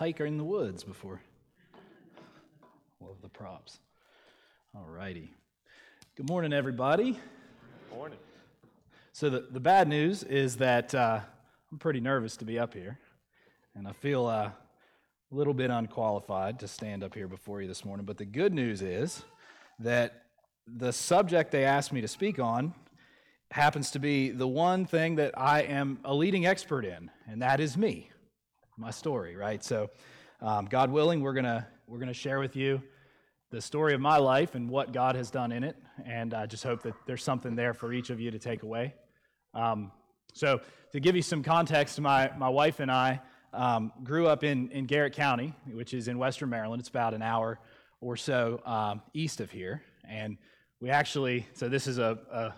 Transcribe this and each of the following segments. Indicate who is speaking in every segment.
Speaker 1: hike in the woods before. Love the props. All righty. Good morning, everybody.
Speaker 2: Good Morning.
Speaker 1: So, the, the bad news is that uh, I'm pretty nervous to be up here, and I feel uh, a little bit unqualified to stand up here before you this morning. But the good news is that the subject they asked me to speak on happens to be the one thing that I am a leading expert in, and that is me, my story, right? So, um, God willing, we're gonna we're gonna share with you the story of my life and what God has done in it, and I just hope that there's something there for each of you to take away. Um, so, to give you some context, my my wife and I um, grew up in in Garrett County, which is in Western Maryland. It's about an hour or so um, east of here, and we actually so this is a, a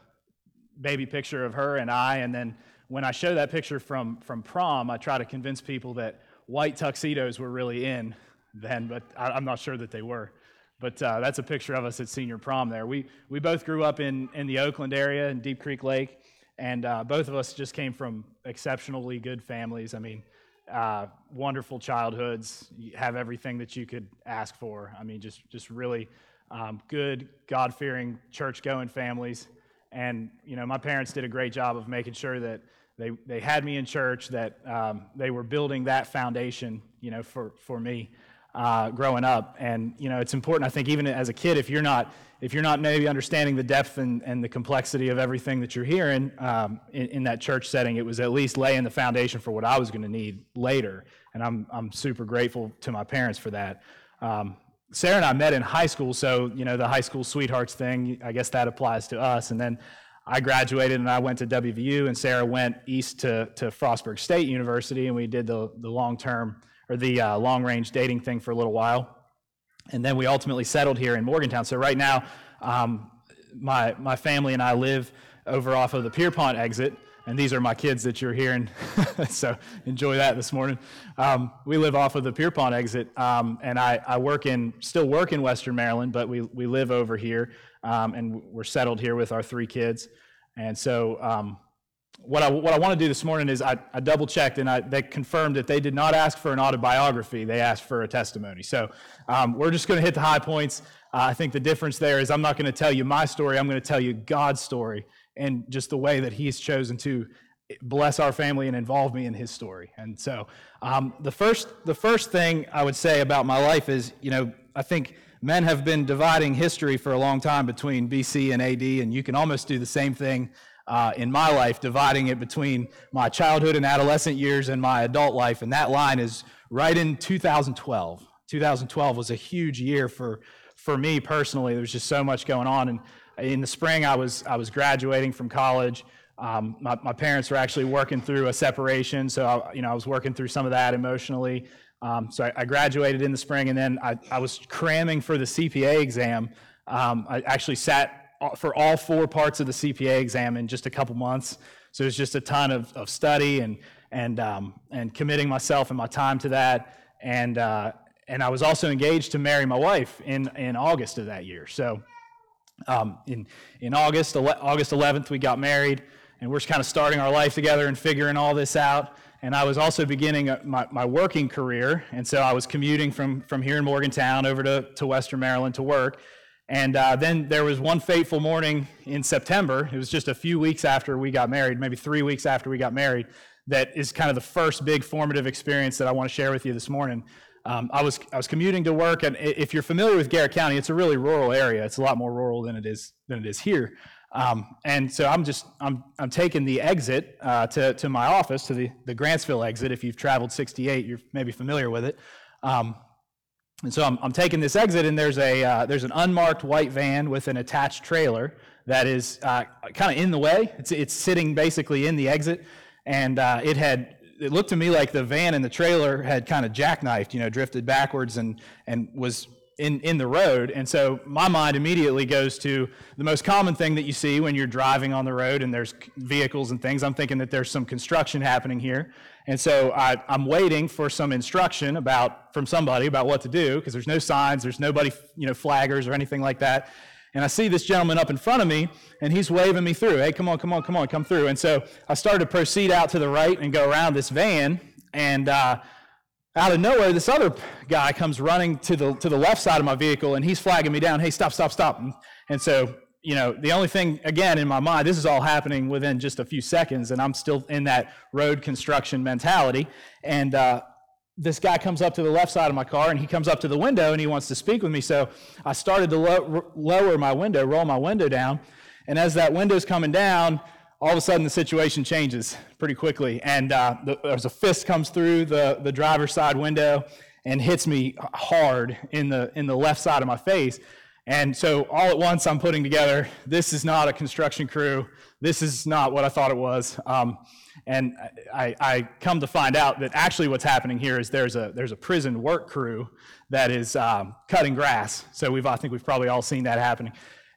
Speaker 1: baby picture of her and I. And then when I show that picture from, from prom, I try to convince people that white tuxedos were really in then, but I, am not sure that they were. But uh, that's a picture of us at senior prom there. We, we both grew up in, in the Oakland area in Deep Creek Lake, and uh, both of us just came from exceptionally good families. I mean, uh, wonderful childhoods, you have everything that you could ask for. I mean, just, just really um, good, God fearing, church going families. And, you know, my parents did a great job of making sure that they, they had me in church, that um, they were building that foundation, you know, for, for me uh, growing up. And, you know, it's important, I think, even as a kid, if you're not, if you're not maybe understanding the depth and, and the complexity of everything that you're hearing um, in, in that church setting, it was at least laying the foundation for what I was going to need later. And I'm, I'm super grateful to my parents for that. Um, Sarah and I met in high school, so you know the high school sweethearts thing. I guess that applies to us. And then I graduated and I went to WVU, and Sarah went east to to Frostburg State University, and we did the the long term or the uh, long range dating thing for a little while. And then we ultimately settled here in Morgantown. So right now, um, my my family and I live over off of the Pierpont exit and these are my kids that you're hearing. so enjoy that this morning. Um, we live off of the Pierpont exit, um, and I, I, work in still work in Western Maryland, but we we live over here, um, and we're settled here with our three kids. And so, um, what I what I want to do this morning is I, I double checked, and I, they confirmed that they did not ask for an autobiography; they asked for a testimony. So um, we're just going to hit the high points. Uh, I think the difference there is I'm not going to tell you my story; I'm going to tell you God's story and just the way that he's chosen to bless our family and involve me in his story. And so, um, the first the first thing I would say about my life is, you know, I think men have been dividing history for a long time between BC and AD, and you can almost do the same thing. Uh, in my life, dividing it between my childhood and adolescent years and my adult life, and that line is right in 2012. 2012 was a huge year for for me personally. There was just so much going on, and in the spring, I was, I was graduating from college. Um, my, my, parents were actually working through a separation, so I, you know, I was working through some of that emotionally. Um, so I, I, graduated in the spring, and then I, I was cramming for the CPA exam. Um, I actually sat for all four parts of the CPA exam in just a couple months. So it was just a ton of, of study and, and, um, and committing myself and my time to that. And, uh, and I was also engaged to marry my wife in, in August of that year. So um, in, in August, August 11th, we got married, and we're just kind of starting our life together and figuring all this out. And I was also beginning my, my working career, and so I was commuting from, from here in Morgantown over to, to Western Maryland to work. And uh, then there was one fateful morning in September. It was just a few weeks after we got married, maybe three weeks after we got married, that is kind of the first big formative experience that I want to share with you this morning. Um, I was I was commuting to work, and if you're familiar with Garrett County, it's a really rural area. It's a lot more rural than it is than it is here. Um, and so I'm just I'm I'm taking the exit uh, to to my office to the the Grantsville exit. If you've traveled 68, you're maybe familiar with it. Um, and so I'm, I'm taking this exit, and there's a uh, there's an unmarked white van with an attached trailer that is uh, kind of in the way. It's it's sitting basically in the exit, and uh, it had it looked to me like the van and the trailer had kind of jackknifed, you know, drifted backwards and, and was in, in the road. And so my mind immediately goes to the most common thing that you see when you're driving on the road and there's vehicles and things. I'm thinking that there's some construction happening here. And so I, I'm waiting for some instruction about, from somebody about what to do because there's no signs, there's nobody, you know, flaggers or anything like that. And I see this gentleman up in front of me, and he's waving me through. Hey, come on, come on, come on, come through. And so I started to proceed out to the right and go around this van. And uh, out of nowhere, this other guy comes running to the to the left side of my vehicle, and he's flagging me down. Hey, stop, stop, stop! And, so, you know, the only thing again in my mind, this is all happening within just a few seconds, and I'm still in that road construction mentality. And uh, this guy comes up to the left side of my car, and he comes up to the window, and he wants to speak with me. So I started to lo- lower my window, roll my window down, and as that window's coming down, all of a sudden the situation changes pretty quickly. And uh, the, there's a fist comes through the, the driver's side window and hits me hard in the, in the left side of my face. And so all at once I'm putting together, this is not a construction crew. This is not what I thought it was. Um, and I, I, come to find out that actually what's happening here is there's a, there's a prison work crew that is um, cutting grass. So we've, I think we've probably all seen that happening.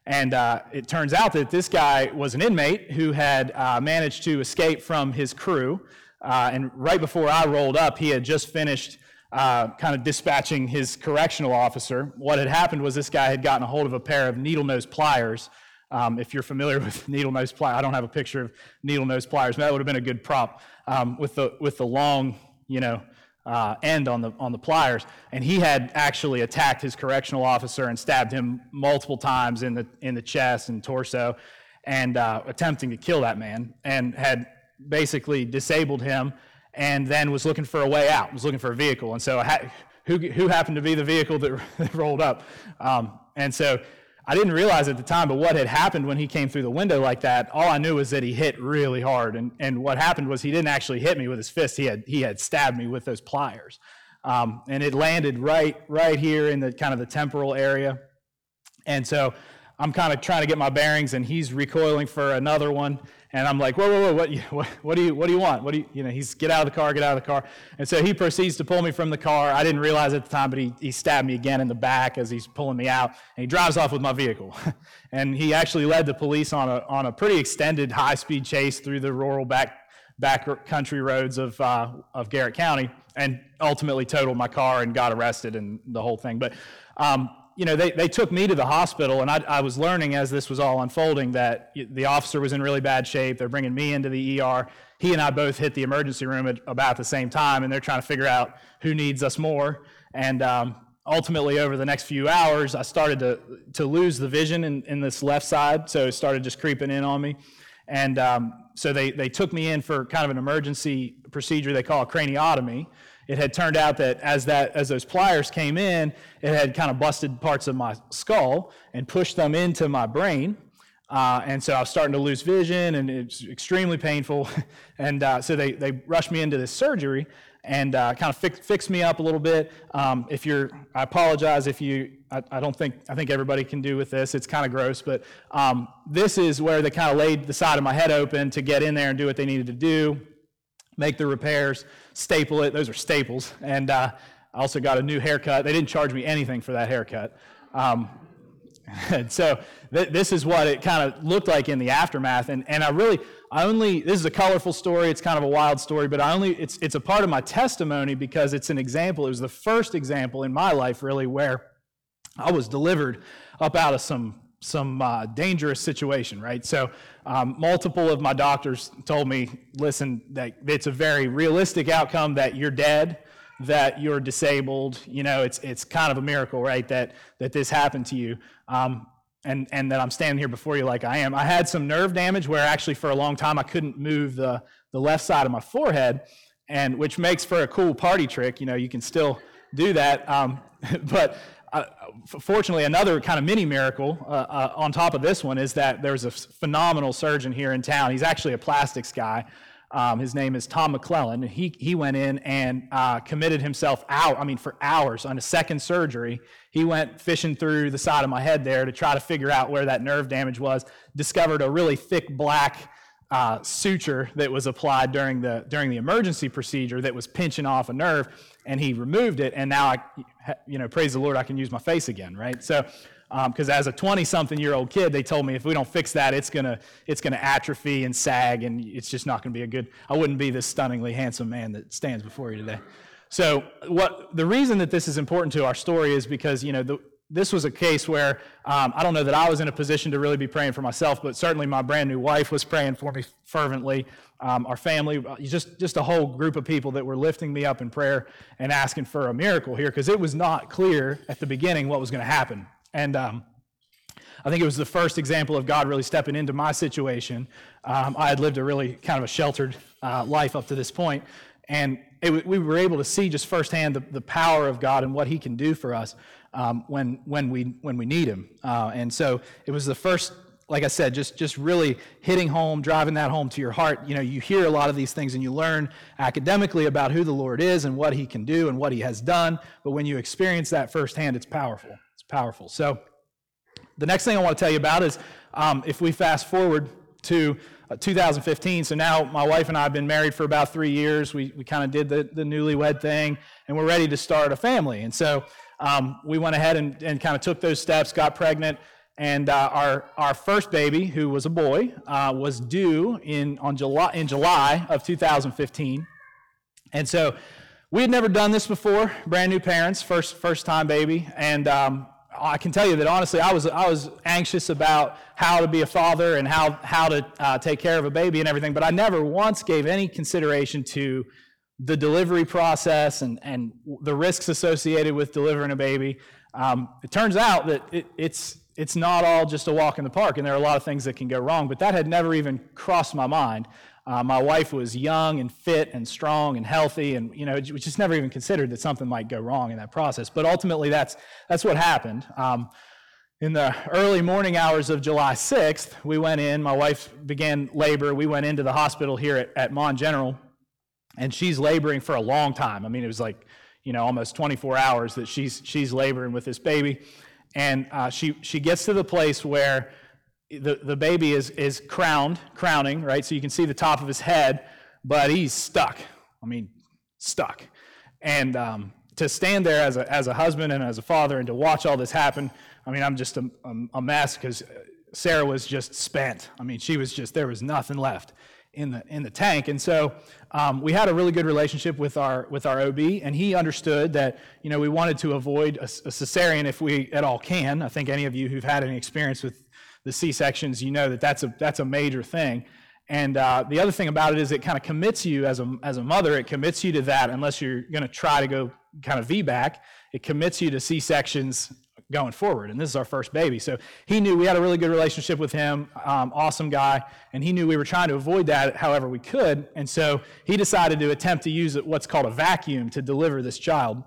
Speaker 1: And uh, it turns out that this guy was an inmate who had uh, managed to escape from his crew. Uh, and right before I rolled up, he had just finished uh, kind of dispatching his correctional officer. What had happened was this guy had gotten a hold of a pair of needle nose pliers. Um, if you're familiar with needle nose pliers, I don't have a picture of needle nose pliers, but that would have been a good prop um, with, the, with the long, you know, uh, end on the, on the pliers. And he had actually attacked his correctional officer and stabbed him multiple times in the, in the chest and torso and uh, attempting to kill that man and had basically disabled him and then was looking for a way out, was looking for a vehicle. And so, who, who happened to be the vehicle that, that rolled up? Um, and so, I didn't realize at the time, but what had happened when he came through the window like that, all I knew was that he hit really hard. And, and what happened was he didn't actually hit me with his fist, he had, he had stabbed me with those pliers. Um, and it landed right, right here in the kind of the temporal area. And so I'm kind of trying to get my bearings, and he's recoiling for another one. And I'm like, whoa, whoa, whoa, what, what, what, do you, what do you want? What do you, you know, he's get out of the car, get out of the car. And so he proceeds to pull me from the car. I didn't realize at the time, but he, he stabbed me again in the back as he's pulling me out. And he drives off with my vehicle. and he actually led the police on a, on a pretty extended high speed chase through the rural back, back country roads of, uh, of Garrett County and ultimately totaled my car and got arrested and the whole thing. But, um, you know, they, they took me to the hospital, and I, I was learning as this was all unfolding that the officer was in really bad shape. They're bringing me into the ER. He and I both hit the emergency room at about the same time, and they're trying to figure out who needs us more. And um, ultimately, over the next few hours, I started to, to lose the vision in, in this left side, so it started just creeping in on me. And um, so they, they took me in for kind of an emergency procedure they call a craniotomy it had turned out that as that as those pliers came in, it had kind of busted parts of my skull and pushed them into my brain. Uh, and so I was starting to lose vision, and it's extremely painful. and uh, so they, they rushed me into this surgery and uh, kind of fix, fix me up a little bit. Um, if you're, I apologize if you, I, I, don't think, I think everybody can do with this. It's kind of gross, but um, this is where they kind of laid the side of my head open to get in there and do what they needed to do make the repairs, staple it. Those are staples. And uh, I also got a new haircut. They didn't charge me anything for that haircut. Um, and so th- this is what it kind of looked like in the aftermath. And, and I really, I only, this is a colorful story. It's kind of a wild story, but I only, it's, it's a part of my testimony because it's an example. It was the first example in my life, really, where I was delivered up out of some some uh, dangerous situation, right? So, um, multiple of my doctors told me, listen, that it's a very realistic outcome that you're dead, that you're disabled. You know, it's it's kind of a miracle, right? That that this happened to you, um, and and that I'm standing here before you like I am. I had some nerve damage where actually for a long time I couldn't move the the left side of my forehead, and which makes for a cool party trick. You know, you can still do that, um, but fortunately, another kind of mini miracle uh, uh, on top of this one is that there's a phenomenal surgeon here in town. He's actually a plastics guy. Um, his name is Tom McClellan. He, he went in and uh, committed himself out, I mean, for hours on a second surgery. He went fishing through the side of my head there to try to figure out where that nerve damage was, discovered a really thick black uh, suture that was applied during the, during the emergency procedure that was pinching off a nerve and he removed it, and now I, you know, praise the Lord, I can use my face again, right? So, because um, as a 20-something-year-old kid, they told me if we don't fix that, it's gonna it's gonna atrophy and sag, and it's just not gonna be a good. I wouldn't be this stunningly handsome man that stands before you today. So, what the reason that this is important to our story is because you know the this was a case where um, I don't know that I was in a position to really be praying for myself, but certainly my brand new wife was praying for me fervently. Um, our family, uh, just just a whole group of people that were lifting me up in prayer and asking for a miracle here because it was not clear at the beginning what was going to happen. And um, I think it was the first example of God really stepping into my situation. Um, I had lived a really kind of a sheltered uh, life up to this point, and it, we were able to see just firsthand the, the power of God and what He can do for us um, when, when, we, when we need Him. Uh, and so it was the first, like I said, just, just really hitting home, driving that home to your heart. You know, you hear a lot of these things and you learn academically about who the Lord is and what He can do and what He has done. But when you experience that firsthand, it's powerful. It's powerful. So the next thing I want to tell you about is um, if we fast forward to uh, 2015. So now my wife and I have been married for about three years. We, we kind of did the, the newlywed thing, and we're ready to start a family. And so um, we went ahead and, and kind of took those steps, got pregnant, and uh, our, our first baby, who was a boy, uh, was due in, on July, in July of 2015. And so we had never done this before, brand new parents, first, first time baby. And um, I can tell you that honestly, I was, I was anxious about how to be a father and how, how to uh, take care of a baby and everything, but I never once gave any consideration to the delivery process and, and the risks associated with delivering a baby. Um, it turns out that it, it's, it's not all just a walk in the park, and there are a lot of things that can go wrong, but that had never even crossed my mind. Uh, my wife was young and fit and strong and healthy, and you know, we just never even considered that something might go wrong in that process. But ultimately, that's that's what happened. Um, in the early morning hours of July 6th, we went in. My wife began labor. We went into the hospital here at, at Mon General, and she's laboring for a long time. I mean, it was like you know almost 24 hours that she's she's laboring with this baby, and uh, she she gets to the place where the, the baby is, is crowned, crowning, right? So you can see the top of his head, but he's stuck. I mean, stuck. And um, to stand there as a, as a husband and as a father and to watch all this happen, I mean, I'm just a, a mess because Sarah was just spent. I mean, she was just, there was nothing left in the, in the tank. And so um, we had a really good relationship with our, with our OB, and he understood that, you know, we wanted to avoid a, a cesarean if we at all can. I think any of you who've had any experience with the C-sections, you know that that's a, that's a major thing. And uh, the other thing about it is it kind of commits you as a, as a mother, it commits you to that unless you're going to try to go kind of VBAC. It commits you to C-sections going forward. And this is our first baby. So he knew we had a really good relationship with him, um, awesome guy, and he knew we were trying to avoid that however we could. And so he decided to attempt to use what's called a vacuum to deliver this child.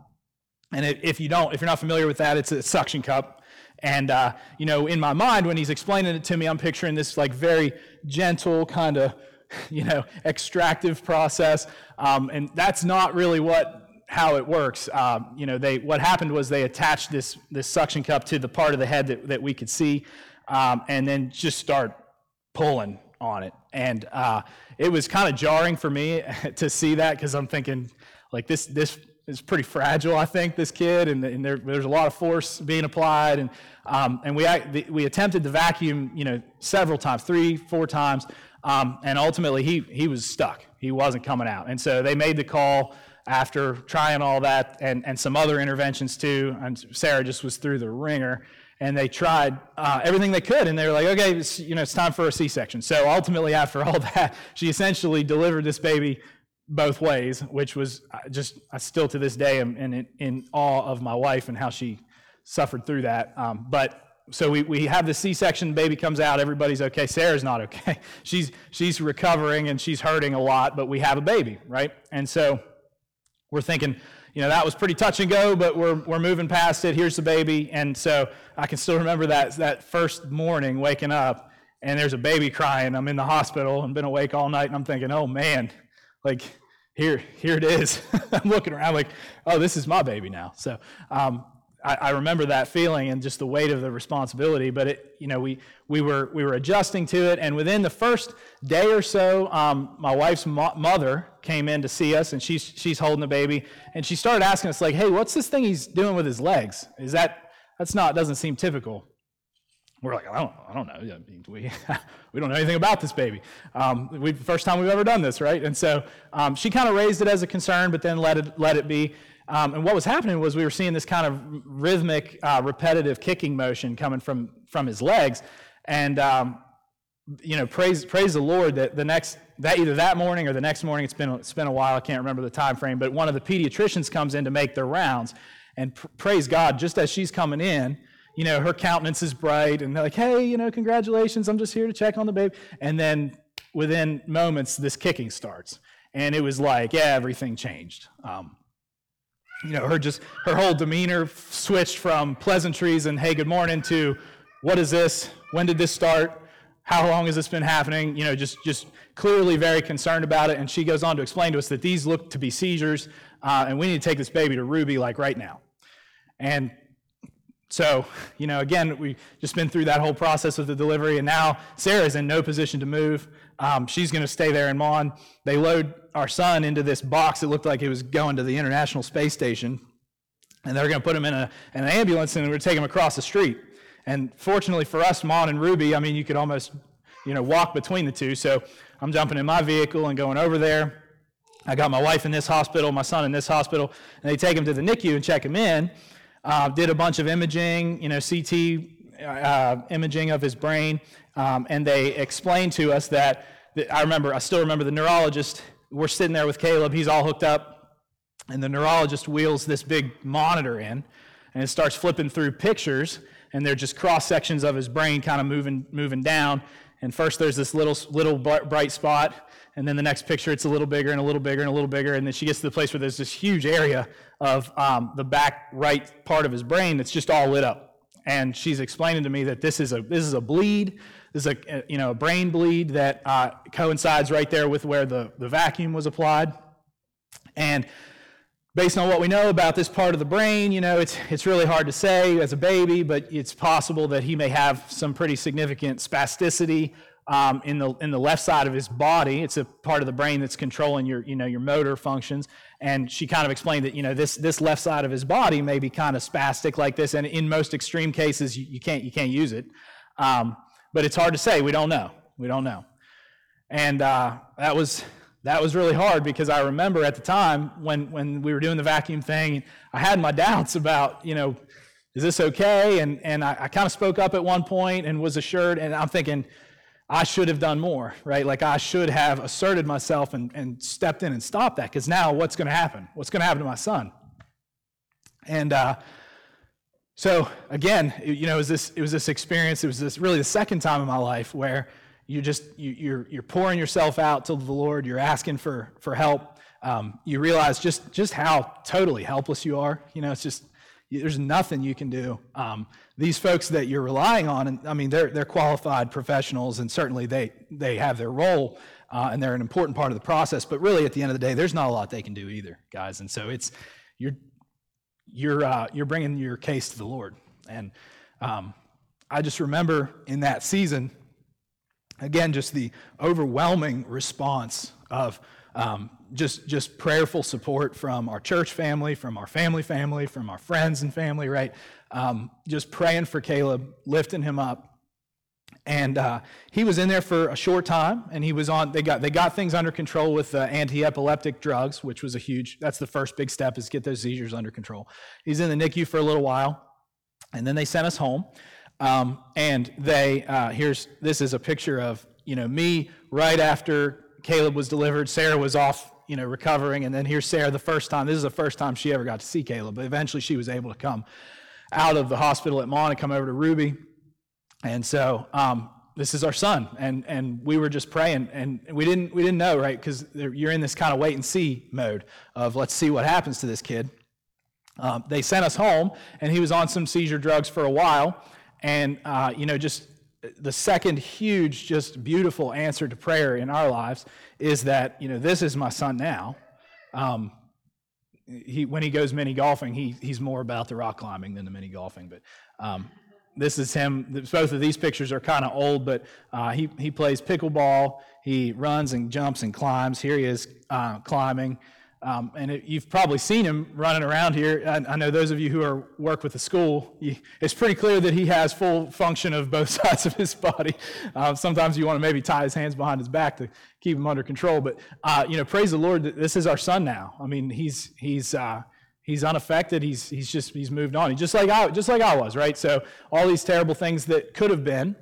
Speaker 1: And if you don't, if you're not familiar with that, it's a suction cup and, uh, you know, in my mind, when he's explaining it to me, I'm picturing this like very gentle kind of, you know, extractive process. Um, and that's not really what how it works. Um, you know, they what happened was they attached this this suction cup to the part of the head that, that we could see, um, and then just start pulling on it. And uh, it was kind of jarring for me to see that because I'm thinking, like this this is pretty fragile, I think, this kid, and, and there, there's a lot of force being applied. And, um, and we, we attempted to vacuum, you know, several times, three, four times, um, and ultimately he, he was stuck. He wasn't coming out. And so they made the call after trying all that and, and some other interventions too. And Sarah just was through the wringer. And they tried uh, everything they could, and they were like, "Okay, it's, you know, it's time for a C-section." So ultimately, after all that, she essentially delivered this baby both ways, which was uh, just I still to this day am in, in awe of my wife and how she suffered through that. Um, but so we, we have the C-section, baby comes out, everybody's okay. Sarah's not okay. She's she's recovering and she's hurting a lot, but we have a baby, right? And so we're thinking, you know, that was pretty touch and go, but we're we're moving past it. Here's the baby, and so I can still remember that that first morning waking up and there's a baby crying. I'm in the hospital and been awake all night, and I'm thinking, oh man, like here, here it is. I'm looking around like, oh, this is my baby now. So um, I, I, remember that feeling and just the weight of the responsibility. But it, you know, we we were we were adjusting to it, and within the first day or so, um, my wife's mo- mother came in to see us, and she's she's holding the baby, and she started asking us like, hey, what's this thing he's doing with his legs? Is that that's not doesn't seem typical. We're like, I don't, I don't know. We, we don't know anything about this baby. Um, we, first time we've ever done this, right? And so um, she kind of raised it as a concern, but then let it, let it be. Um, and what was happening was we were seeing this kind of rhythmic, uh, repetitive kicking motion coming from, from his legs. And, um, you know, praise, praise the Lord that the next, that either that morning or the next morning, it's been, it's been a while, I can't remember the time frame, but one of the pediatricians comes in to make their rounds. And pr- praise God, just as she's coming in, you know, her countenance is bright and they're like, hey, you know, congratulations, I'm just here to check on the baby. And then within moments, this kicking starts. And it was like, yeah, everything changed. Um, you know, her just her whole demeanor switched from pleasantries and hey, good morning to what is this? When did this start? How long has this been happening? You know, just just clearly very concerned about it. And she goes on to explain to us that these look to be seizures, uh, and we need to take this baby to Ruby like right now. And so, you know, again, we've just been through that whole process of the delivery, and now Sarah's in no position to move. Um, she's going to stay there in Mon. They load our son into this box that looked like it was going to the International Space Station, and they're going to put him in, a, in an ambulance and we're going to take him across the street. And fortunately for us, Mon and Ruby, I mean, you could almost, you know, walk between the two. So I'm jumping in my vehicle and going over there. I got my wife in this hospital, my son in this hospital, and they take him to the NICU and check him in. Uh, did a bunch of imaging, you know, CT uh, imaging of his brain, um, and they explained to us that, that, I remember, I still remember the neurologist. We're sitting there with Caleb, he's all hooked up, and the neurologist wheels this big monitor in, and it starts flipping through pictures, and they're just cross sections of his brain kind of moving, moving down. And first there's this little, little bright spot, and then the next picture it's a little bigger and a little bigger and a little bigger, and then she gets to the place where there's this huge area of um, the back right part of his brain that's just all lit up. And she's explaining to me that this is a this is a bleed, this is a you know a brain bleed that uh, coincides right there with where the, the vacuum was applied. And based on what we know about this part of the brain, you know, it's, it's really hard to say as a baby, but it's possible that he may have some pretty significant spasticity um, in, the, in the left side of his body. It's a part of the brain that's controlling your, you know, your motor functions. And she kind of explained that, you know, this, this left side of his body may be kind of spastic like this. And in most extreme cases, you, you can't, you can't use it. Um, but it's hard to say. We don't know. We don't know. And uh, that was that was really hard because I remember at the time when, when we were doing the vacuum thing, I had my doubts about, you know, is this okay? And, and I, I kind of spoke up at one point and was assured, and I'm thinking, I should have done more, right? Like I should have asserted myself and, and stepped in and stopped that because now what's going to happen? What's going to happen to my son? And uh, so again, you know, it was, this, it was this experience, it was this really the second time in my life where you just you, you're you're pouring yourself out to the Lord. You're asking for for help. Um, you realize just just how totally helpless you are. You know, it's just there's nothing you can do. Um, these folks that you're relying on, and I mean, they're they're qualified professionals, and certainly they they have their role, uh, and they're an important part of the process. But really, at the end of the day, there's not a lot they can do either, guys. And so it's you're you're uh, you're bringing your case to the Lord, and um, I just remember in that season again, just the overwhelming response of um, just just prayerful support from our church family, from our family family, from our friends and family, right? Um, just praying for Caleb, lifting him up. And uh, he was in there for a short time, and he was on. They got they got things under control with uh, anti-epileptic drugs, which was a huge. That's the first big step is get those seizures under control. He's in the NICU for a little while, and then they sent us home. Um, and they, uh, here's, this is a picture of, you know, me right after Caleb was delivered. Sarah was off, you know, recovering. And then here's Sarah the first time. This is the first time she ever got to see Caleb. But eventually she was able to come out of the hospital at Mon and come over to Ruby. And so um, this is our son. And, and we were just praying. And we didn't, we didn't know, right? Because you're in this kind of wait and see mode of let's see what happens to this kid. Um, they sent us home, and he was on some seizure drugs for a while. And, uh, you know, just the second huge, just beautiful answer to prayer in our lives is that, you know, this is my son now. Um, he, when he goes mini golfing, he, he's more about the rock climbing than the mini golfing. But um, this is him. Both of these pictures are kind of old, but uh, he, he plays pickleball. He runs and jumps and climbs. Here he is uh, climbing. Um, and it, you've probably seen him running around here. I, I, know those of you who are work with the school, you, it's pretty clear that he has full function of both sides of his body. Uh, sometimes you want to maybe tie his hands behind his back to keep him under control. But uh, you know, praise the Lord, that this is our son now. I mean, he's he's uh,
Speaker 2: he's unaffected. He's, he's just, he's moved on. He's just like I, just like I was, right? So all these terrible things that could have been,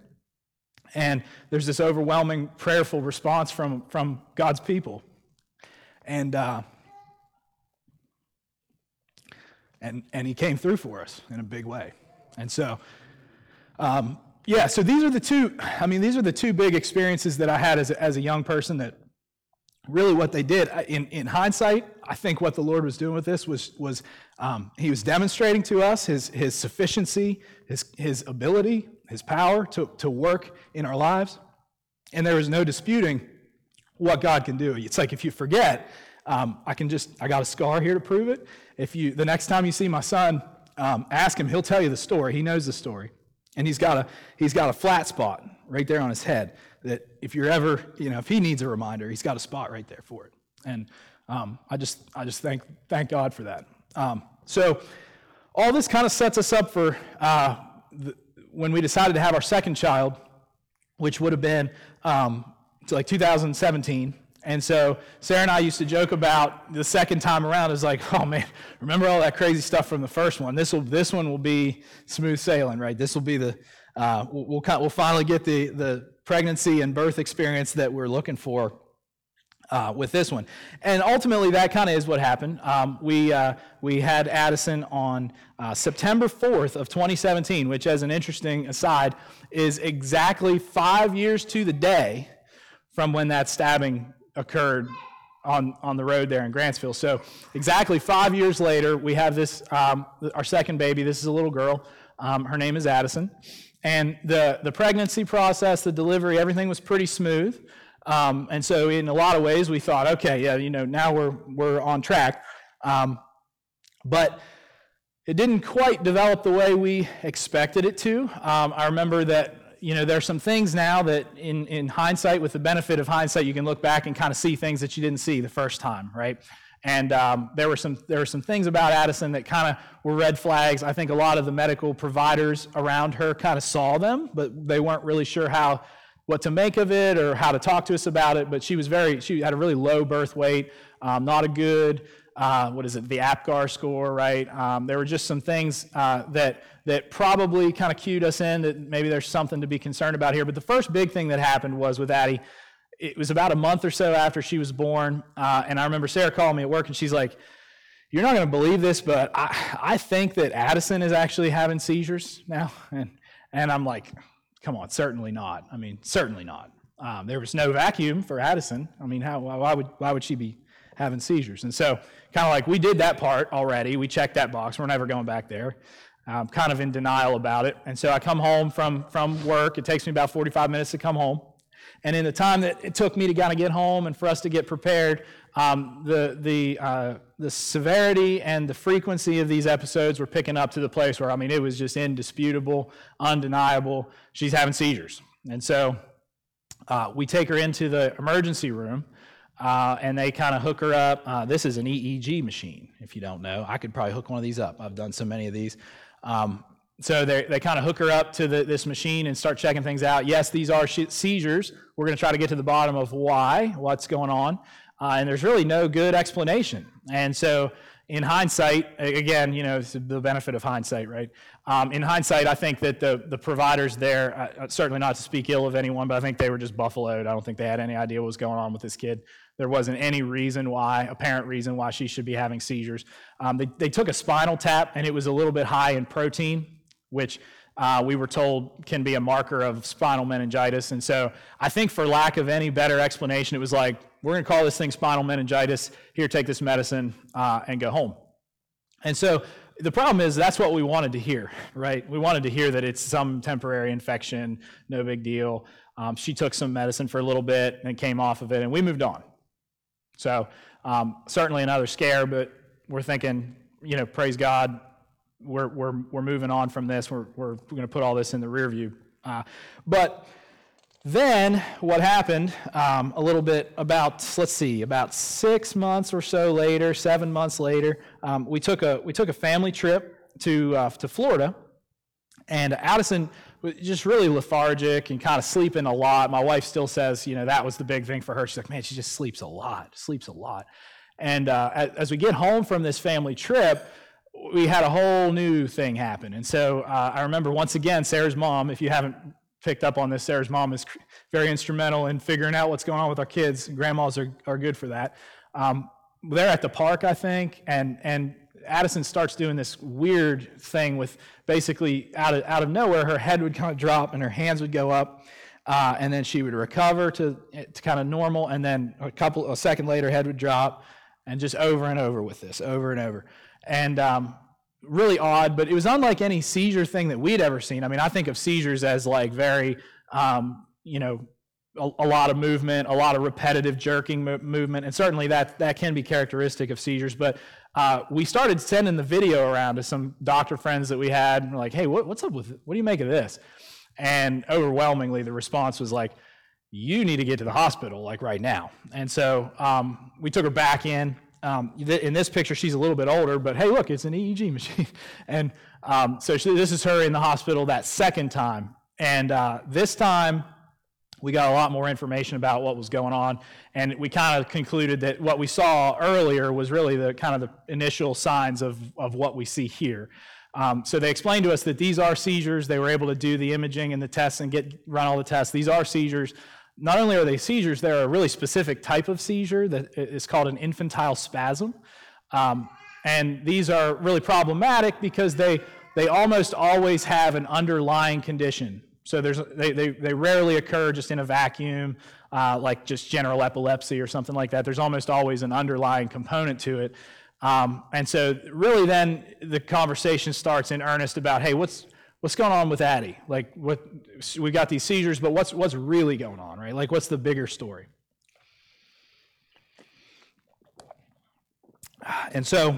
Speaker 2: and there's this overwhelming prayerful response from, from God's people. And, uh, and, and he came through for us in a big way. And so, um, yeah, so these are the two, I mean, these are the two big experiences that I had as a, as a young person that really what they did in, in hindsight i think what the lord was doing with this was, was um, he was demonstrating to us his, his sufficiency his, his ability his power to, to work in our lives. And there was no disputing what god can do. It's like if you forget um, i can just i got a scar here to prove it if you the next time you see my son um, ask him he'll tell you the story he knows the story and he's got a he's got a flat spot right there on his head that if you're ever, you know, if he needs a reminder, he's got a spot right there for it. And um, I just, I just thank, thank God for that. Um, so all this kind of sets us up for uh, the, when we decided to have our second child, which would have been um, like 2017. And so Sarah and I used to joke about the second time around is like, oh man, remember all that crazy stuff from the first one? This will, this one will be smooth sailing, right? This will be the, uh, we'll, we'll, finally get the, the pregnancy and birth experience that we're looking for uh, with this one. And ultimately, that kind of is what happened. Um, we, uh, we had Addison on uh, September 4th of 2017, which, as an interesting aside, is exactly five years to the day from when that stabbing occurred on, on the road there in Grantsville. So exactly five years later, we have this, um, our second baby. This is a little girl. Um, her name is Addison. And the, the pregnancy process, the delivery, everything was pretty smooth. Um, and so, in a lot of ways, we thought, okay, yeah, you know, now we're, we're on track. Um, but it didn't quite develop the way we expected it to. Um, I remember that, you know, there are some things now that, in, in hindsight, with the benefit of hindsight, you can look back and kind of see things that you didn't see the first time, right? And um, there, were some, there were some things about Addison that kind of were red flags. I think a lot of the medical providers around her kind of saw them, but they weren't really sure how, what to make of it or how to talk to us about it. But she was very, she had a really low birth weight, um, not a good, uh, what is it, the APGAR score, right? Um, there were just some things uh, that, that probably kind of cued us in that maybe there's something to be concerned about here. But the first big thing that happened was with Addie, it was about a month or so after she was born, uh, and I remember Sarah calling me at work, and she's like, "You're not going to believe this, but I, I think that Addison is actually having seizures now." And and I'm like, "Come on, certainly not. I mean, certainly not. Um, there was no vacuum for Addison. I mean, how why would why would she be having seizures?" And so, kind of like we did that part already. We checked that box. We're never going back there. I'm kind of in denial about it. And so I come home from from work. It takes me about 45 minutes to come home. And in the time that it took me to kind of get home and for us to get prepared, um, the, the, uh, the severity and the frequency of these episodes were picking up to the place where, I mean, it was just indisputable, undeniable. She's having seizures. And so uh, we take her into the emergency room. Uh, and they kind of hook her up. Uh, this is an EEG machine, if you don't know. I could probably hook one of these up. I've done so many of these. Um, so they, they kind of hook her up to the, this machine and start checking things out. Yes, these are seizures. We're going to try to get to the bottom of why, what's going on. Uh, and there's really no good explanation. And so, in hindsight, again, you know, the benefit of hindsight, right? Um, in hindsight, I think that the, the providers there, uh, uh, certainly not to speak ill of anyone, but I think they were just buffaloed. I don't think they had any idea what was going on with this kid. There wasn't any reason why, apparent reason why she should be having seizures. Um, they, they took a spinal tap, and it was a little bit high in protein which uh, we were told can be a marker of spinal meningitis. And so I think, for lack of any better explanation, it was like, we're going to call this thing spinal meningitis. Here, take this medicine uh, and go home. And so the problem is that's what we wanted to hear, right? We wanted to hear that it's some temporary infection, no big deal. Um, she took some medicine for a little bit and came off of it, and we moved on. So um, certainly another scare, but we're thinking, you know, praise God, we're, we're, we're moving on from this. We're, we're, going to put all this in the rear view. Uh, but then what happened um, a little bit about, let's see, about six months or so later, seven months later, um, we, took a, we took a family trip to, uh, to Florida. And Addison just really lethargic and kind of sleeping a lot. My wife still says, you know, that was the big thing for her. She's like, man, she just sleeps a lot, sleeps a lot. And uh, as we get home from this family trip, we had a whole new thing happen. And so uh, I remember once again, Sarah's mom, if you haven't picked up on this, Sarah's mom is very instrumental in figuring out what's going on with our kids. Grandmas are, are good for that. Um, they're at the park, I think, and, and Addison starts doing this weird thing with basically out of, out of nowhere, her head would kind of drop and her hands would go up. Uh, and then she would recover to, to kind of normal, and then a couple a second later, head would drop, and just over and over with this, over and over, and um, really odd. But it was unlike any seizure thing that we'd ever seen. I mean, I think of seizures as like very, um, you know, a, a, lot of movement, a lot of repetitive jerking mo- movement, and certainly that that can be characteristic of seizures. But uh, we started sending the video around to some doctor friends that we had, and we're like, "Hey, what, what's up with? What do you make of this?" And overwhelmingly, the response was like, you need to get to the hospital, like right now. And so um, we took her back in. Um, in this picture, she's a little bit older, but hey, look, it's an EEG machine. and um, so she, this is her in the hospital that second time. And uh, this time, we got a lot more information about what was going on. And we kind of concluded that what we saw earlier was really the kind of the initial signs of, of what we see here. Um, so they explained to us that these are seizures. They were able to do the imaging and the tests and get run all the tests. These are seizures. Not only are they seizures, they're a really specific type of seizure that is called an infantile spasm. Um, and these are really problematic because they, they almost always have an underlying condition. So there's, they, they, they rarely occur just in a vacuum, uh, like just general epilepsy or something like that. There's almost always an underlying component to it. Um, and so, really, then the conversation starts in earnest about, hey, what's what's going on with Addie? Like, what we got these seizures, but what's what's really going on, right? Like, what's the bigger story? And so,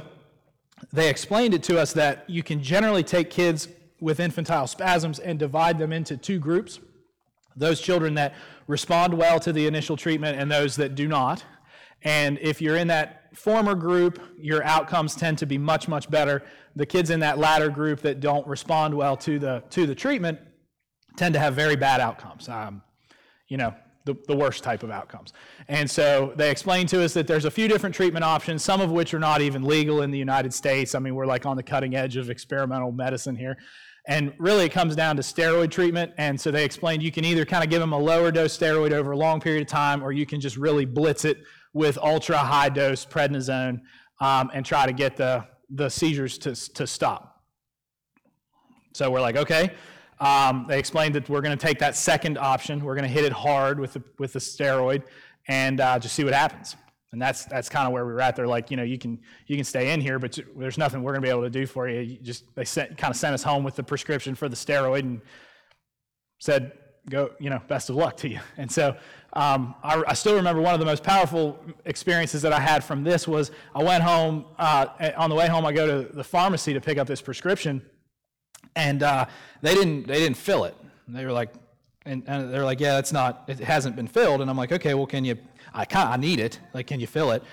Speaker 2: they explained it to us that you can generally take kids with infantile spasms and divide them into two groups those children that respond well to the initial treatment and those that do not. And if you're in that former group, your outcomes tend to be much, much better. The kids in that latter group that don't respond well to the, to the treatment tend to have very bad outcomes. Um, you know, the, the worst type of outcomes. And so they explained to us that there's a few different treatment options, some of which are not even legal in the United States. I mean, we're like on the cutting edge of experimental medicine here. And really, it comes down to steroid treatment. And so they explained you can either kind of give them a lower dose steroid over a long period of time, or you can just really blitz it with ultra high dose prednisone um, and try to get the, the seizures to, to stop. So we're like, okay. Um, they explained that we're going to take that second option. We're going to hit it hard with the, with the steroid and uh, just see what happens. And that's that's kind of where we were at. They're like, you know, you can you can stay in here, but there's nothing we're going to be able to do for you. you just they sent, kind of sent us home with the prescription for the steroid and said, go, you know, best of luck to you. And so um, I, I, still remember one of the most powerful experiences that I had from this was I went home, uh, on the way home, I go to the pharmacy to pick up this prescription, and uh, they, didn't, they didn't fill it. They were like, and, and, they're like, yeah, it's not, it hasn't been filled. And I'm like, okay, well, can you, I, I need it. Like, can you fill it?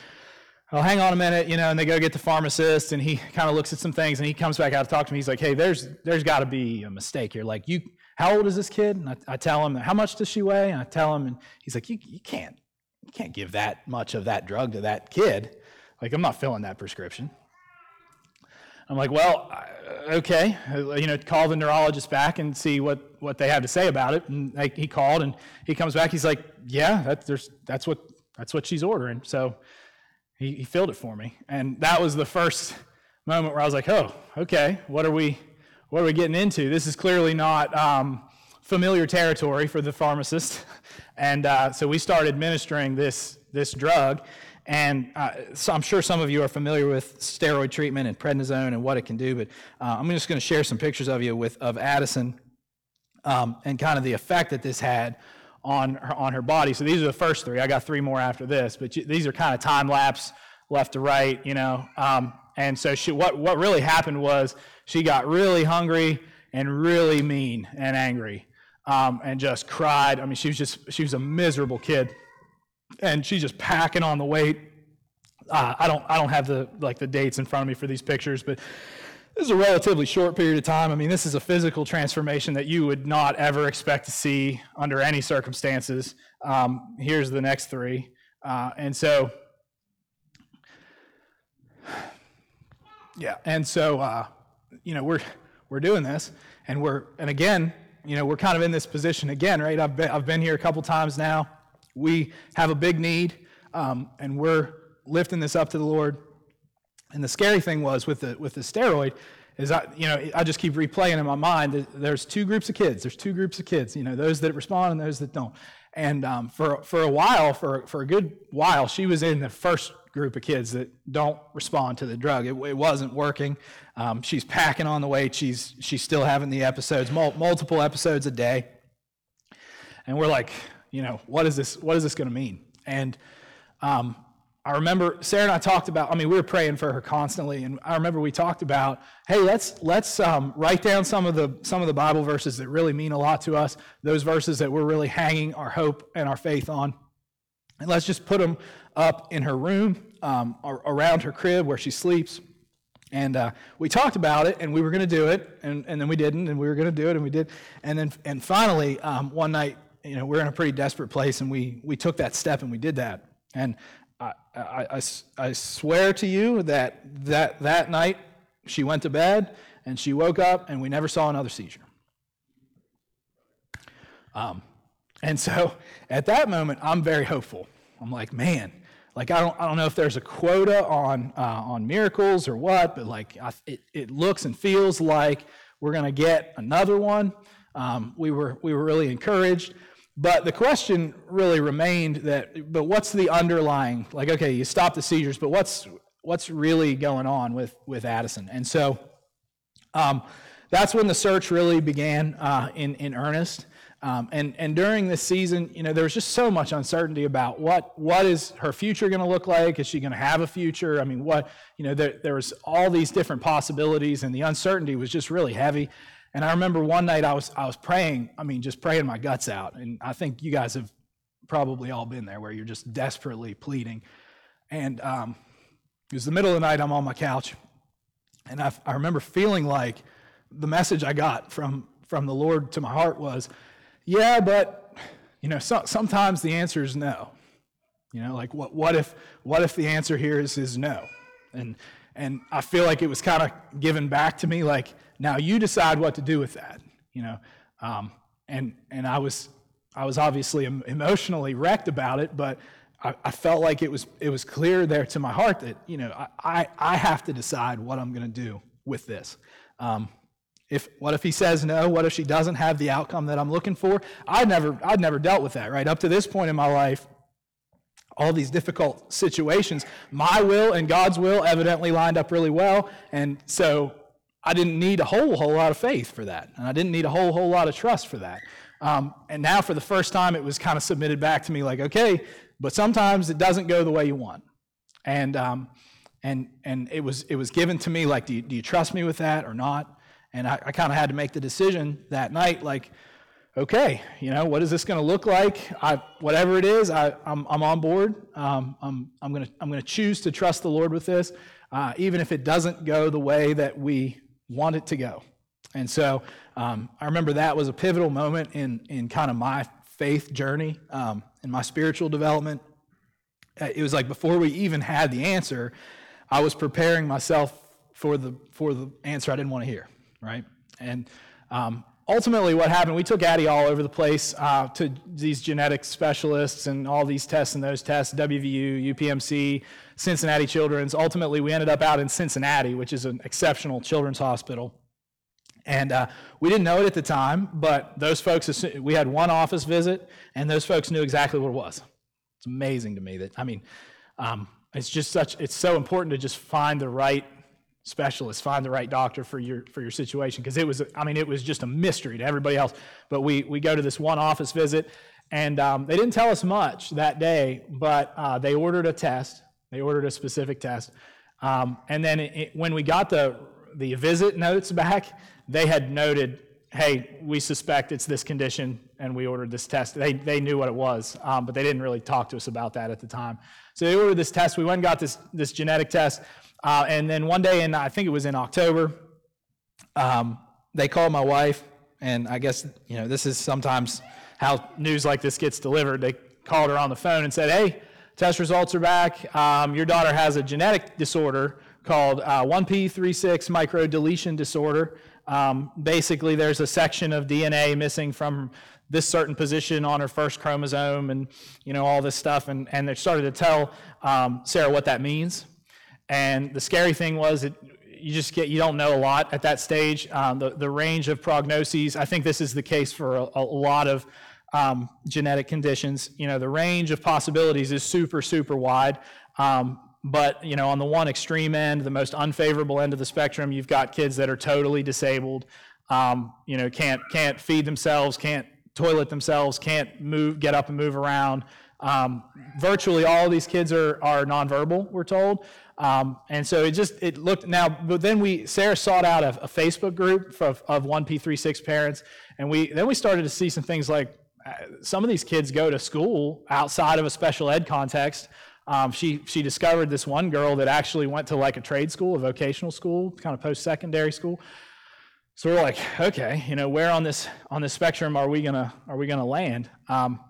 Speaker 2: I'll hang on a minute, you know, and they go get the pharmacist, and he kind of looks at some things, and he comes back out to talk to me. He's like, hey, there's, there's got to be a mistake here. Like, you, how old is this kid? And I, I, tell him, how much does she weigh? And I tell him, and he's like, you, you can't, you can't give that much of that drug to that kid. Like, I'm not filling that prescription. I'm like, well, okay, you know, call the neurologist back and see what, what they have to say about it. And I, he called, and he comes back. He's like, yeah, that, there's, that's what that's what she's ordering. So he, he filled it for me, and that was the first moment where I was like, oh, okay, what are we what are we getting into? This is clearly not um, familiar territory for the pharmacist. And uh, so we started administering this, this drug. And uh, so I'm sure some of you are familiar with steroid treatment and prednisone and what it can do, but uh, I'm just going to share some pictures of you with of Addison um, and kind of the effect that this had on her, on her body. So these are the first three. I got three more after this, but these are kind of time lapse, left to right, you know. Um, and so she, what what really happened was she got really hungry and really mean and angry um, and just cried. I mean, she was just, she was a miserable kid. And she's just packing on the weight. Uh, I don't, I don't have the like the dates in front of me for these pictures, but this is a relatively short period of time. I mean, this is a physical transformation that you would not ever expect to see under any circumstances. Um, here's the next three, uh, and so Yeah, and so uh, you know we're we're doing this, and we're and again, you know, we're kind of in this position again, right? I've been I've been here a couple times now. We have a big need, um, and we're lifting this up to the Lord. And the scary thing was with the with the steroid is I you know I just keep replaying in my mind. There's two groups of kids. There's two groups of kids. You know, those that respond and those that don't. And um, for for a while, for for a good while, she was in the first group of kids that don't respond to the drug. It, it wasn't working. Um, she's packing on the weight. She's she's still having the episodes, mul- multiple episodes a day. And we're like, you know, what is this? What is this going to mean? And um, I remember Sarah and I talked about. I mean, we were praying for her constantly, and I remember we talked about, hey, let's let's um, write down some of the some of the Bible verses that really mean a lot to us. Those verses that we're really hanging our hope and our faith on, and let's just put them up in her room um, around her crib where she sleeps. And uh, we talked about it, and we were going to do it, and, and then we didn't, and we were going to do it, and we did. And then, and finally, um, one night, you know, we are in a pretty desperate place, and we we took that step, and we did that. And I, I, I, I swear to you that, that that night she went to bed, and she woke up, and we never saw another seizure. Um, and so at that moment, I'm very hopeful. I'm like, man, like I don't, I don't know if there's a quota on uh, on miracles or what, but like I, it, it looks and feels like we're going to get another one. Um, we were we were really encouraged, but the question really remained that, but what's the underlying? Like, okay, you stop the seizures, but what's what's really going on with with Addison? And so, um, that's when the search really began uh, in in earnest. Um, and, and during this season, you know, there was just so much uncertainty about what, what is her future going to look like? Is she going to have a future? I mean, what, you know, there, there was all these different possibilities and the uncertainty was just really heavy. And I remember one night I was, I was praying, I mean, just praying my guts out. And I think you guys have probably all been there where you're just desperately pleading. And um, it was the middle of the night, I'm on my couch. And I, I remember feeling like the message I got from, from the Lord to my heart was, yeah, but you know, so, sometimes the answer is no. You know, like what, what if what if the answer here is is no? And and I feel like it was kind of given back to me, like now you decide what to do with that. You know, um, and and I was I was obviously emotionally wrecked about it, but I, I, felt like it was it was clear there to my heart that you know I I, I have to decide what I'm going to do with this. Um, if what if he says no? What if she doesn't have the outcome that I'm looking for? I'd never I'd never dealt with that, right? Up to this point in my life, all these difficult situations, my will and God's will evidently lined up really well, and so I didn't need a whole whole lot of faith for that, and I didn't need a whole whole lot of trust for that. Um, and now, for the first time, it was kind of submitted back to me, like, okay, but sometimes it doesn't go the way you want, and um, and and it was it was given to me, like, do you, do you trust me with that or not? And I, I kind of had to make the decision that night, like, okay, you know, what is this going to look like? I, whatever it is, I, I'm, I'm on board. Um, I'm, I'm going to I'm to choose to trust the Lord with this, uh, even if it doesn't go the way that we want it to go. And so um, I remember that was a pivotal moment in, in kind of my faith journey, um, in my spiritual development. Uh, it was like before we even had the answer, I was preparing myself for the, for the answer I didn't want to hear right? And um, ultimately, what happened, we took Addie all over the place uh, to these genetic specialists and all these tests and those tests, WVU, UPMC, Cincinnati Children's. Ultimately, we ended up out in Cincinnati, which is an exceptional children's hospital. And uh, we didn't know it at the time, but those folks, we had one office visit, and those folks knew exactly what it was. It's amazing to me that, I mean, um, it's just such, it's so important to just find the right specialist, find the right doctor for your for your situation because it was I mean it was just a mystery to everybody else. But we we go to this one office visit, and um, they didn't tell us much that day, but uh, they ordered a test. They ordered a specific test, um, and then it, when we got the the visit notes back, they had noted, "Hey, we suspect it's this condition, and we ordered this test." They they knew what it was, um, but they didn't really talk to us about that at the time. So they ordered this test. We went and got this this genetic test. Uh, and then one day, in I think it was in October, um, they called my wife, and I guess you know this is sometimes how news like this gets delivered. They called her on the phone and said, "Hey, test results are back. Um, your daughter has a genetic disorder called uh, 1p36 microdeletion disorder. Um, basically, there's a section of DNA missing from this certain position on her first chromosome, and you know all this stuff. And and they started to tell um, Sarah what that means. And the scary thing was, it, you just get you don't know a lot at that stage. Um, the the range of prognoses. I think this is the case for a, a lot of um, genetic conditions. You know, the range of possibilities is super super wide. Um, but you know, on the one extreme end, the most unfavorable end of the spectrum, you've got kids that are totally disabled. Um, you know, can't can't feed themselves, can't toilet themselves, can't move, get up and move around. Um, virtually all these kids are are nonverbal. We're told. Um, and so it just it looked now, but then we Sarah sought out a, a Facebook group of, of 1P36 parents, and we then we started to see some things like some of these kids go to school outside of a special ed context. Um, she she discovered this one girl that actually went to like a trade school, a vocational school, kind of post secondary school. So we're like, okay, you know, where on this on this spectrum are we gonna are we gonna land? Um,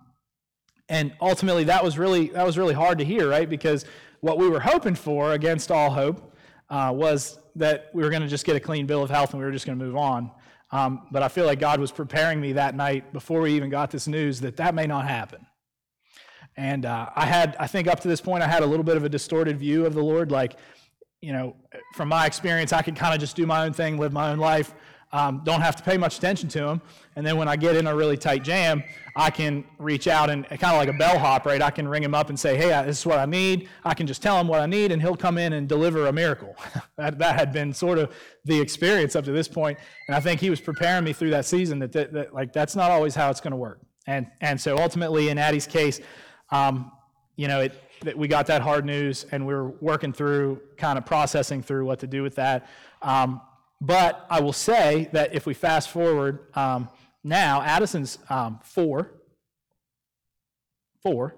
Speaker 2: and ultimately, that was really that was really hard to hear, right? Because what we were hoping for, against all hope, uh, was that we were going to just get a clean bill of health and we were just going to move on. Um, but I feel like God was preparing me that night before we even got this news that that may not happen. And uh, I had, I think up to this point, I had a little bit of a distorted view of the Lord. Like, you know, from my experience, I could kind of just do my own thing, live my own life, um, don't have to pay much attention to him. And then when I get in a really tight jam, I can reach out and kind of like a bellhop, right? I can ring him up and say, hey, this is what I need. I can just tell him what I need, and he'll come in and deliver a miracle. that, that had been sort of the experience up to this point. And I think he was preparing me through that season that, that, that like, that's not always how it's going to work. And, and so ultimately, in Addie's case, um, you know, it, that we got that hard news and we were working through, kind of processing through what to do with that. Um, but I will say that if we fast forward um, now, Addison's um, four, four,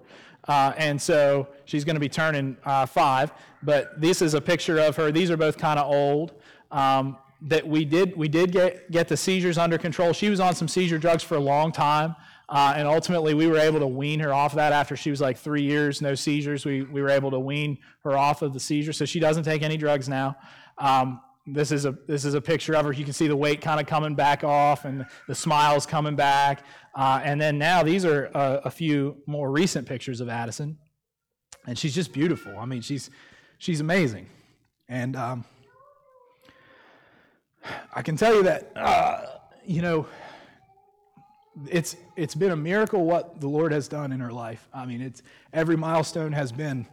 Speaker 2: uh, and so she's going to be turning uh, five. But this is a picture of her. These are both kind of old. Um, that we did we did get get the seizures under control. She was on some seizure drugs for a long time. Uh, and ultimately, we were able to wean her off of that after she was like three years, no seizures. We, we were able to wean her off of the seizure. So she doesn't take any drugs now. Um, this is a this is a picture of her. You can see the weight kind of coming back off and the smiles coming back. Uh, and then now these are a, a, few more recent pictures of Addison, and she's just beautiful. I mean, she's she's amazing, and um, I can tell you that uh, you know it's it's been a miracle what the Lord has done in her life. I mean, it's every milestone has been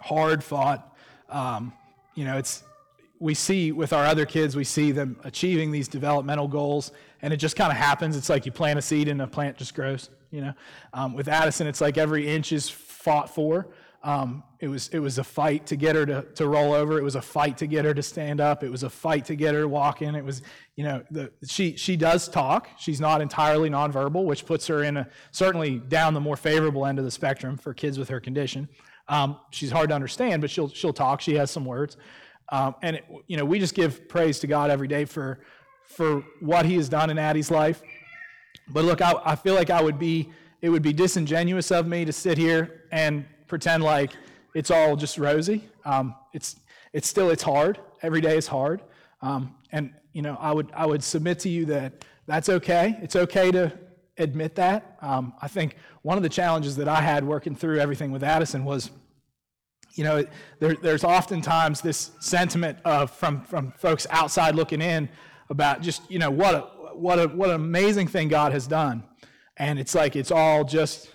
Speaker 2: hard fought. Um, you know, it's we see with our other kids, we see them achieving these developmental goals, and it just kind of happens. It's like you plant a seed and a plant just grows. You know, um, with Addison, it's like every inch is fought for. Um, it was it was a fight to get her to, to roll over. It was a fight to get her to stand up. It was a fight to get her to walk in. It was you know the, she she does talk. She's not entirely nonverbal, which puts her in a certainly down the more favorable end of the spectrum for kids with her condition. Um, she's hard to understand, but she'll she'll talk. She has some words. Um, and it, you know, we just give praise to God every day for for what He has done in Addie's life. But look, I, I feel like I would be it would be disingenuous of me to sit here and pretend like it's all just rosy. Um, it's it's still it's hard. Every day is hard. Um, and you know, I would I would submit to you that that's okay. It's okay to admit that. Um, I think one of the challenges that I had working through everything with Addison was you know, there, there's oftentimes this sentiment of from from folks outside looking in about just you know what a what a what an amazing thing God has done, and it's like it's all just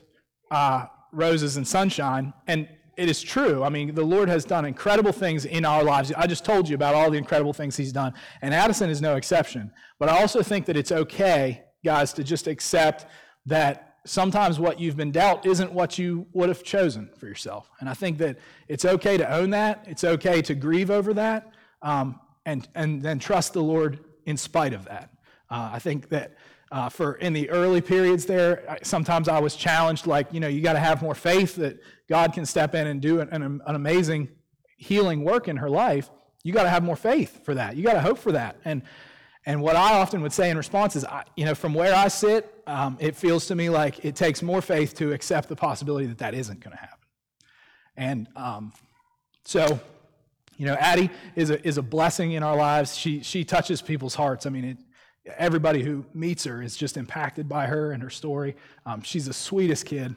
Speaker 2: uh, roses and sunshine, and it is true. I mean, the Lord has done incredible things in our lives. I just told you about all the incredible things He's done, and Addison is no exception. But I also think that it's okay, guys, to just accept that sometimes what you've been dealt isn't what you would have chosen for yourself. And I think that it's okay to own that. It's okay to grieve over that, um, and and then trust the Lord in spite of that. Uh, I think that. Uh, for in the early periods there, sometimes I was challenged, like, you know, you got to have more faith that God can step in and do an, an, an amazing healing work in her life. You got to have more faith for that. You got to hope for that. And and what I often would say in response is, I, you know, from where I sit, um, it feels to me like it takes more faith to accept the possibility that that isn't going to happen. And um, so You know, Addie is a, is a blessing in our lives. She, she touches people's hearts. I mean, it, everybody who meets her is just impacted by her and her story. Um, she's the sweetest kid,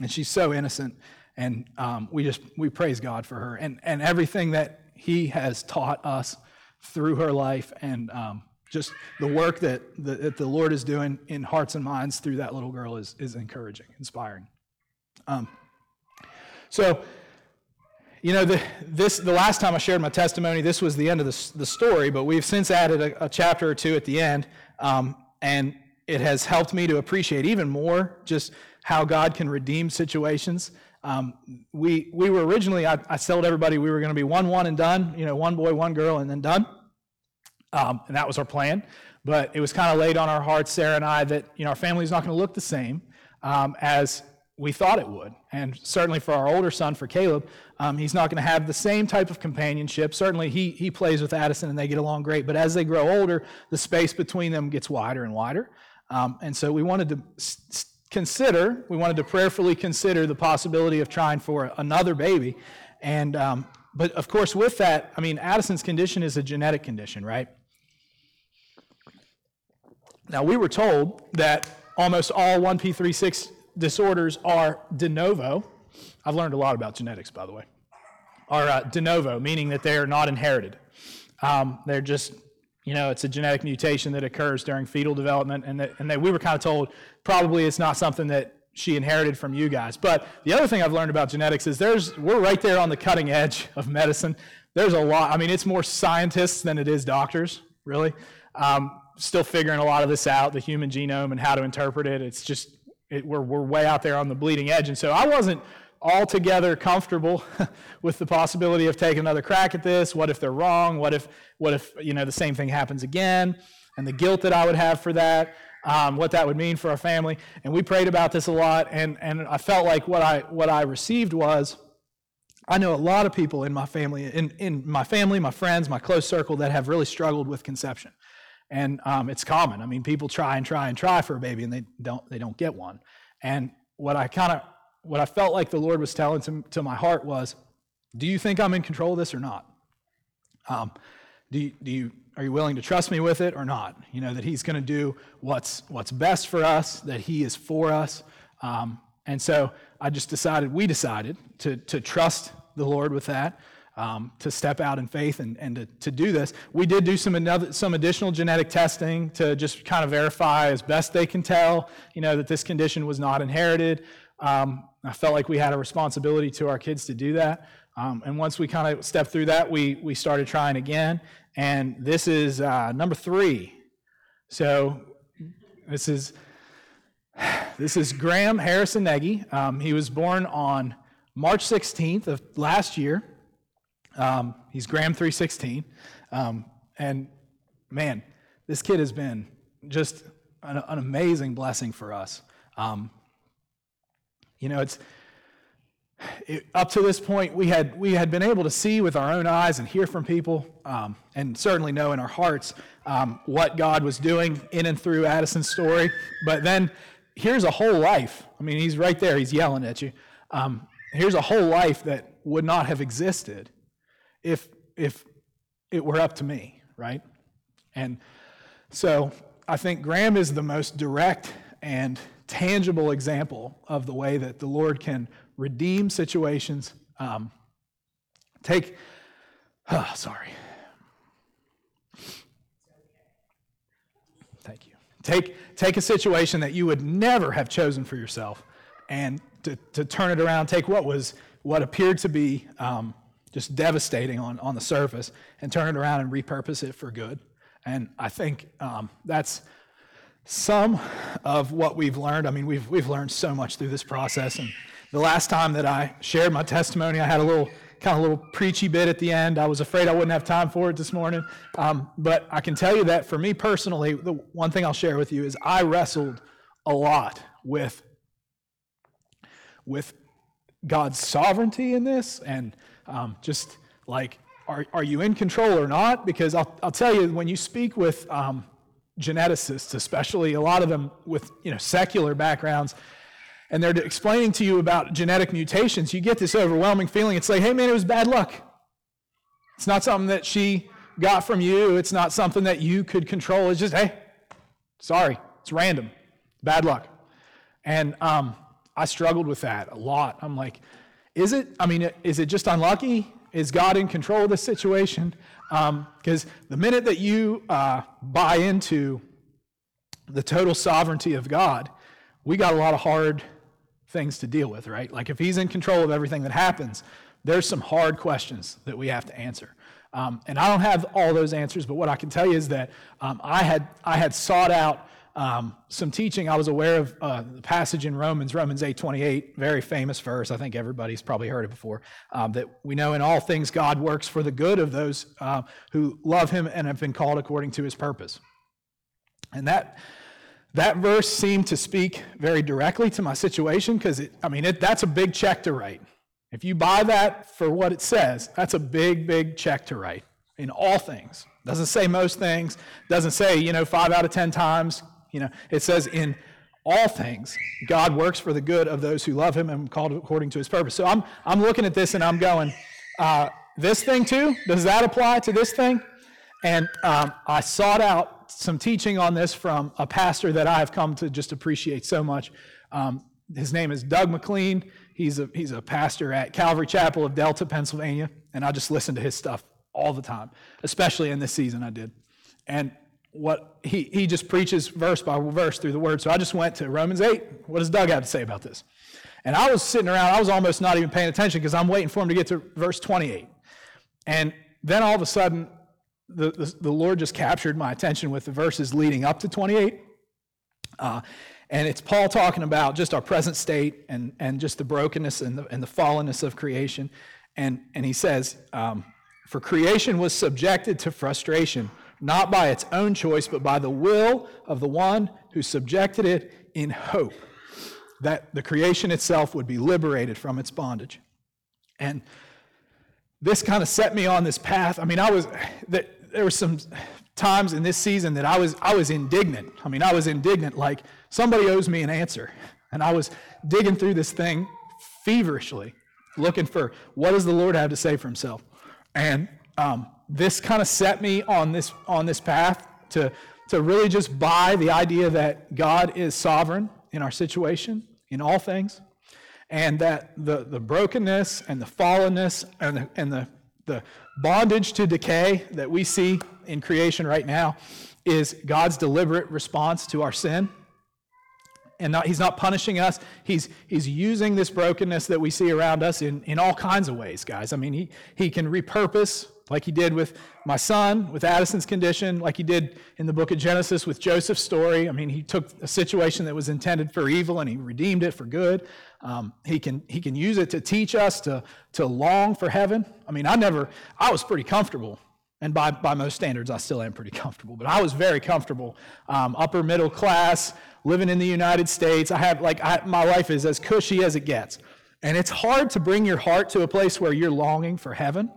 Speaker 2: and she's so innocent. And um, we just we praise God for her and, and everything that He has taught us through her life, and um, just the work that the, that the Lord is doing in hearts and minds through that little girl is is encouraging, inspiring. Um, so you know, the, this, the last time I shared my testimony, this was the end of the, the story, but we've since added a, a chapter or two at the end. Um, and it has helped me to appreciate even more just how God can redeem situations. Um, we, we were originally, I, I told everybody we were going to be one, one, and done, you know, one boy, one girl, and then done. Um, and that was our plan. But it was kind of laid on our hearts, Sarah and I, that, you know, our family is not going to look the same um, as we thought it would. And certainly for our older son, for Caleb, um, he's not going to have the same type of companionship. Certainly he, he plays with Addison and they get along great, but as they grow older, the space between them gets wider and wider. Um, and so we wanted to s- consider, we wanted to prayerfully consider the possibility of trying for another baby. And, um, but of course, with that, I mean, Addison's condition is a genetic condition, right? Now, we were told that almost all 1p36 disorders are de novo. I've learned a lot about genetics, by the way. Are uh, de novo, meaning that they are not inherited. Um, they're just, you know, it's a genetic mutation that occurs during fetal development, and that, and that we were kind of told probably it's not something that she inherited from you guys. But the other thing I've learned about genetics is there's we're right there on the cutting edge of medicine. There's a lot. I mean, it's more scientists than it is doctors, really. Um, still figuring a lot of this out, the human genome and how to interpret it. It's just it, we're, we're way out there on the bleeding edge. And so I wasn't altogether comfortable with the possibility of taking another crack at this. What if they're wrong? What if, what if you know, the same thing happens again? And the guilt that I would have for that, um, what that would mean for our family. And we prayed about this a lot, and, and I felt like what I, what I received was I know a lot of people in my family, in, in my family, my friends, my close circle that have really struggled with conception and um, it's common. I mean, people try and try and try for a baby, and they don't they don't get one. And what I kind of what I felt like the Lord was telling to, to my heart was, "Do you think I'm in control of this or not? Um, do you, do you are you willing to trust me with it or not? You know that He's going to do what's what's best for us, that He is for us." Um, and so I just decided, we decided to to trust the Lord with that um, to step out in faith and, and to, to do this. We did do some, another, some additional genetic testing to just kind of verify as best they can tell, you know, that this condition was not inherited. Um, I felt like we had a responsibility to our kids to do that. Um, and once we kind of stepped through that, we, we started trying again. And this is uh, number three. So this is this is Graham Harrison Nagy. Um, he was born on March 16th of last year. Um, he's Graham 316. Um, and man, this kid has been just an, an amazing blessing for us. Um, you know, it's it, up to this point we had we had been able to see with our own eyes and hear from people, um, and certainly know in our hearts um, what God was doing in and through Addison's story. But then here's a whole life. I mean, he's right there. He's yelling at you. Um, here's a whole life that would not have existed if if it were up to me, right? And so I think Graham is the most direct and tangible example of the way that the Lord can redeem situations. Um, take, oh, sorry. Thank you. Take, take a situation that you would never have chosen for yourself and to, to turn it around, take what was what appeared to be um, just devastating on, on the surface and turn it around and repurpose it for good. And I think um, that's some of what we've learned. I mean, we've, we've learned so much through this process. And the last time that I shared my testimony, I had a little kind of a little preachy bit at the end. I was afraid I wouldn't have time for it this morning. Um, but I can tell you that for me personally, the one thing I'll share with you is I wrestled a lot with, with God's sovereignty in this and um, just like, are, are you in control or not? Because I'll, I'll tell you, when you speak with um, geneticists, especially a lot of them with you know, secular backgrounds, and they're explaining to you about genetic mutations, you get this overwhelming feeling. It's like, hey man, it was bad luck. It's not something that she got from you. It's not something that you could control. It's just, hey, sorry, it's random, bad luck. And um, I struggled with that a lot. I'm like, is it? I mean, is it just unlucky? Is God in control of this situation? Because um, the minute that you uh, buy into the total sovereignty of God, we got a lot of hard things to deal with, right? Like if He's in control of everything that happens, there's some hard questions that we have to answer. Um, and I don't have all those answers, but what I can tell you is that um, I, had, I had sought out um, some teaching. I was aware of uh, the passage in Romans, Romans 8 28, very famous verse. I think everybody's probably heard it before. Um, that we know in all things God works for the good of those uh, who love him and have been called according to his purpose. And that, that verse seemed to speak very directly to my situation because, I mean, it, that's a big check to write. If you buy that for what it says, that's a big, big check to write in all things. Doesn't say most things, doesn't say, you know, five out of 10 times. You know, it says in all things, God works for the good of those who love him and called according to his purpose. So I'm, I'm looking at this and I'm going, uh, this thing too? Does that apply to this thing? And um, I sought out some teaching on this from a pastor that I have come to just appreciate so much. Um, his name is Doug McLean. He's a, he's a pastor at Calvary Chapel of Delta, Pennsylvania, and I just listen to his stuff all the time, especially in this season I did. And what he, he just preaches verse by verse through the word. So I just went to Romans 8. What does Doug have to say about this? And I was sitting around, I was almost not even paying attention because I'm waiting for him to get to verse 28. And then all of a sudden, the, the, the Lord just captured my attention with the verses leading up to 28. Uh, and it's Paul talking about just our present state and, and just the brokenness and the, and the fallenness of creation. And, and he says, um, For creation was subjected to frustration, not by its own choice, but by the will of the one who subjected it in hope that the creation itself would be liberated from its bondage. And this kind of set me on this path. I mean, I was, there were some times in this season that I was, I was indignant. I mean, I was indignant, like, somebody owes me an answer. And I was digging through this thing feverishly, looking for what does the Lord have to say for himself. And um, this kind of set me on this, on this path to, to really just buy the idea that God is sovereign in our situation, in all things, and that the, the brokenness and the fallenness and the, and the, the bondage to decay that we see in creation right now is God's deliberate response to our sin and not, he's not punishing us. He's, he's using this brokenness that we see around us in, in all kinds of ways, guys. I mean, he, he can repurpose, like he did with my son, with Addison's condition, like he did in the book of Genesis with Joseph's story. I mean, he took a situation that was intended for evil and he redeemed it for good. Um, he, can, he can use it to teach us to, to long for heaven. I mean, I never, I was pretty comfortable and by, by most standards, I still am pretty comfortable, but I was very comfortable, um, upper middle class, living in the United States. I have, like, I, my life is as cushy as it gets. And it's hard to bring your heart to a place where you're longing for heaven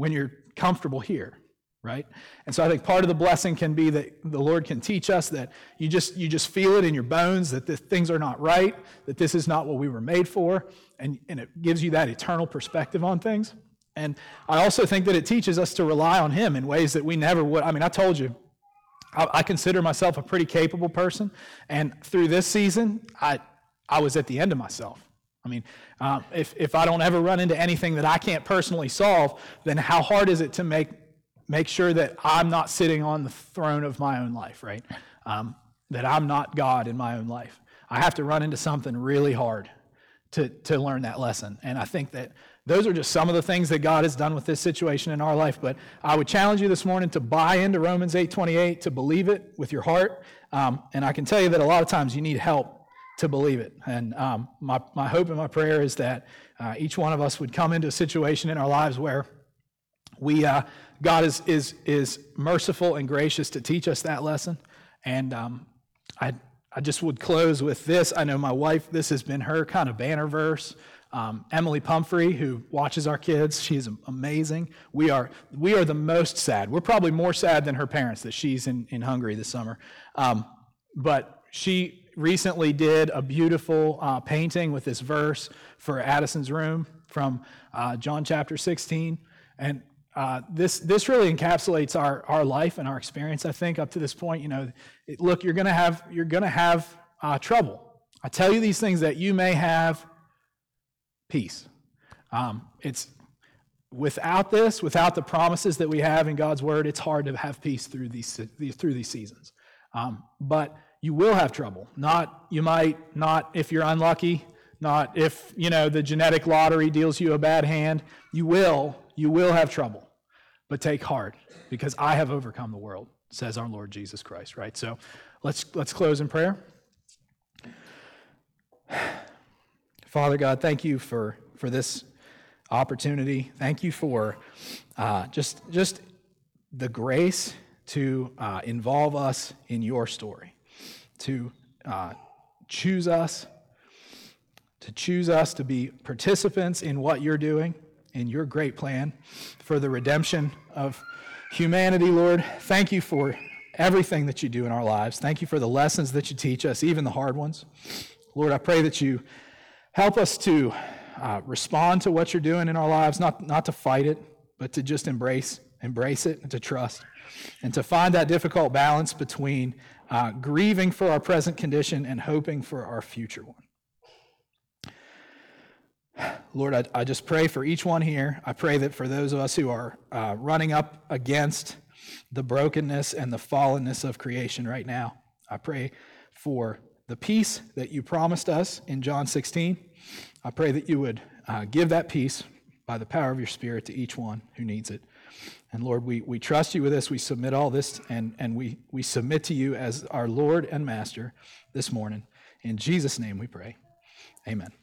Speaker 2: when you're comfortable here, right? And so I think part of the blessing can be that the Lord can teach us that you just, you just feel it in your bones that the things are not right, that this is not what we were made for, and, and it gives you that eternal perspective on things. And I also think that it teaches us to rely on Him in ways that we never would. I mean, I told you, I, I consider myself a pretty capable person. And through this season, I, I was at the end of myself. I mean, um, if, if I don't ever run into anything that I can't personally solve, then how hard is it to make, make sure that I'm not sitting on the throne of my own life, right? Um, that I'm not God in my own life. I have to run into something really hard to, to learn that lesson. And I think that those are just some of the things that God has done with this situation in our life. But I would challenge you this morning to buy into Romans 8:28, to believe it with your heart. Um, and I can tell you that a lot of times you need help to believe it. And um, my, my hope and my prayer is that uh, each one of us would come into a situation in our lives where we uh, God is is is merciful and gracious to teach us that lesson. And um, I I just would close with this. I know my wife. This has been her kind of banner verse. Um, Emily Pumphrey, who watches our kids, she is amazing. We are, we are the most sad. We're probably more sad than her parents that she's in, in Hungary this summer. Um, but she recently did a beautiful uh, painting with this verse for Addison's room from uh, John chapter 16. And uh, this this really encapsulates our our life and our experience. I think up to this point, you know, it, look, you're gonna have you're gonna have uh, trouble. I tell you these things that you may have peace. Um, it's without this, without the promises that we have in God's word, it's hard to have peace through these through these seasons. Um, but you will have trouble. Not you might not if you're unlucky. Not if you know the genetic lottery deals you a bad hand. You will you will have trouble, but take heart because I have overcome the world, says our Lord Jesus Christ. Right. So let's let's close in prayer. Father God, thank you for for this opportunity. Thank you for uh, just just the grace to uh, involve us in your story, to uh, choose us, to choose us to be participants in what you're doing, in your great plan for the redemption of humanity, Lord. Thank you for everything that you do in our lives. Thank you for the lessons that you teach us, even the hard ones. Lord, I pray that you help us to uh, respond to what you're doing in our lives, not, not to fight it, but to just embrace, embrace it and to trust and to find that difficult balance between uh, grieving for our present condition and hoping for our future one. Lord, I, I, just pray for each one here. I pray that for those of us who are uh, running up against the brokenness and the fallenness of creation right now, I pray for the peace that you promised us in John 16. I pray that you would uh, give that peace by the power of your Spirit to each one who needs it. And Lord, we, we trust you with this. We submit all this, and, and we, we submit to you as our Lord and Master this morning. In Jesus' name we pray. Amen.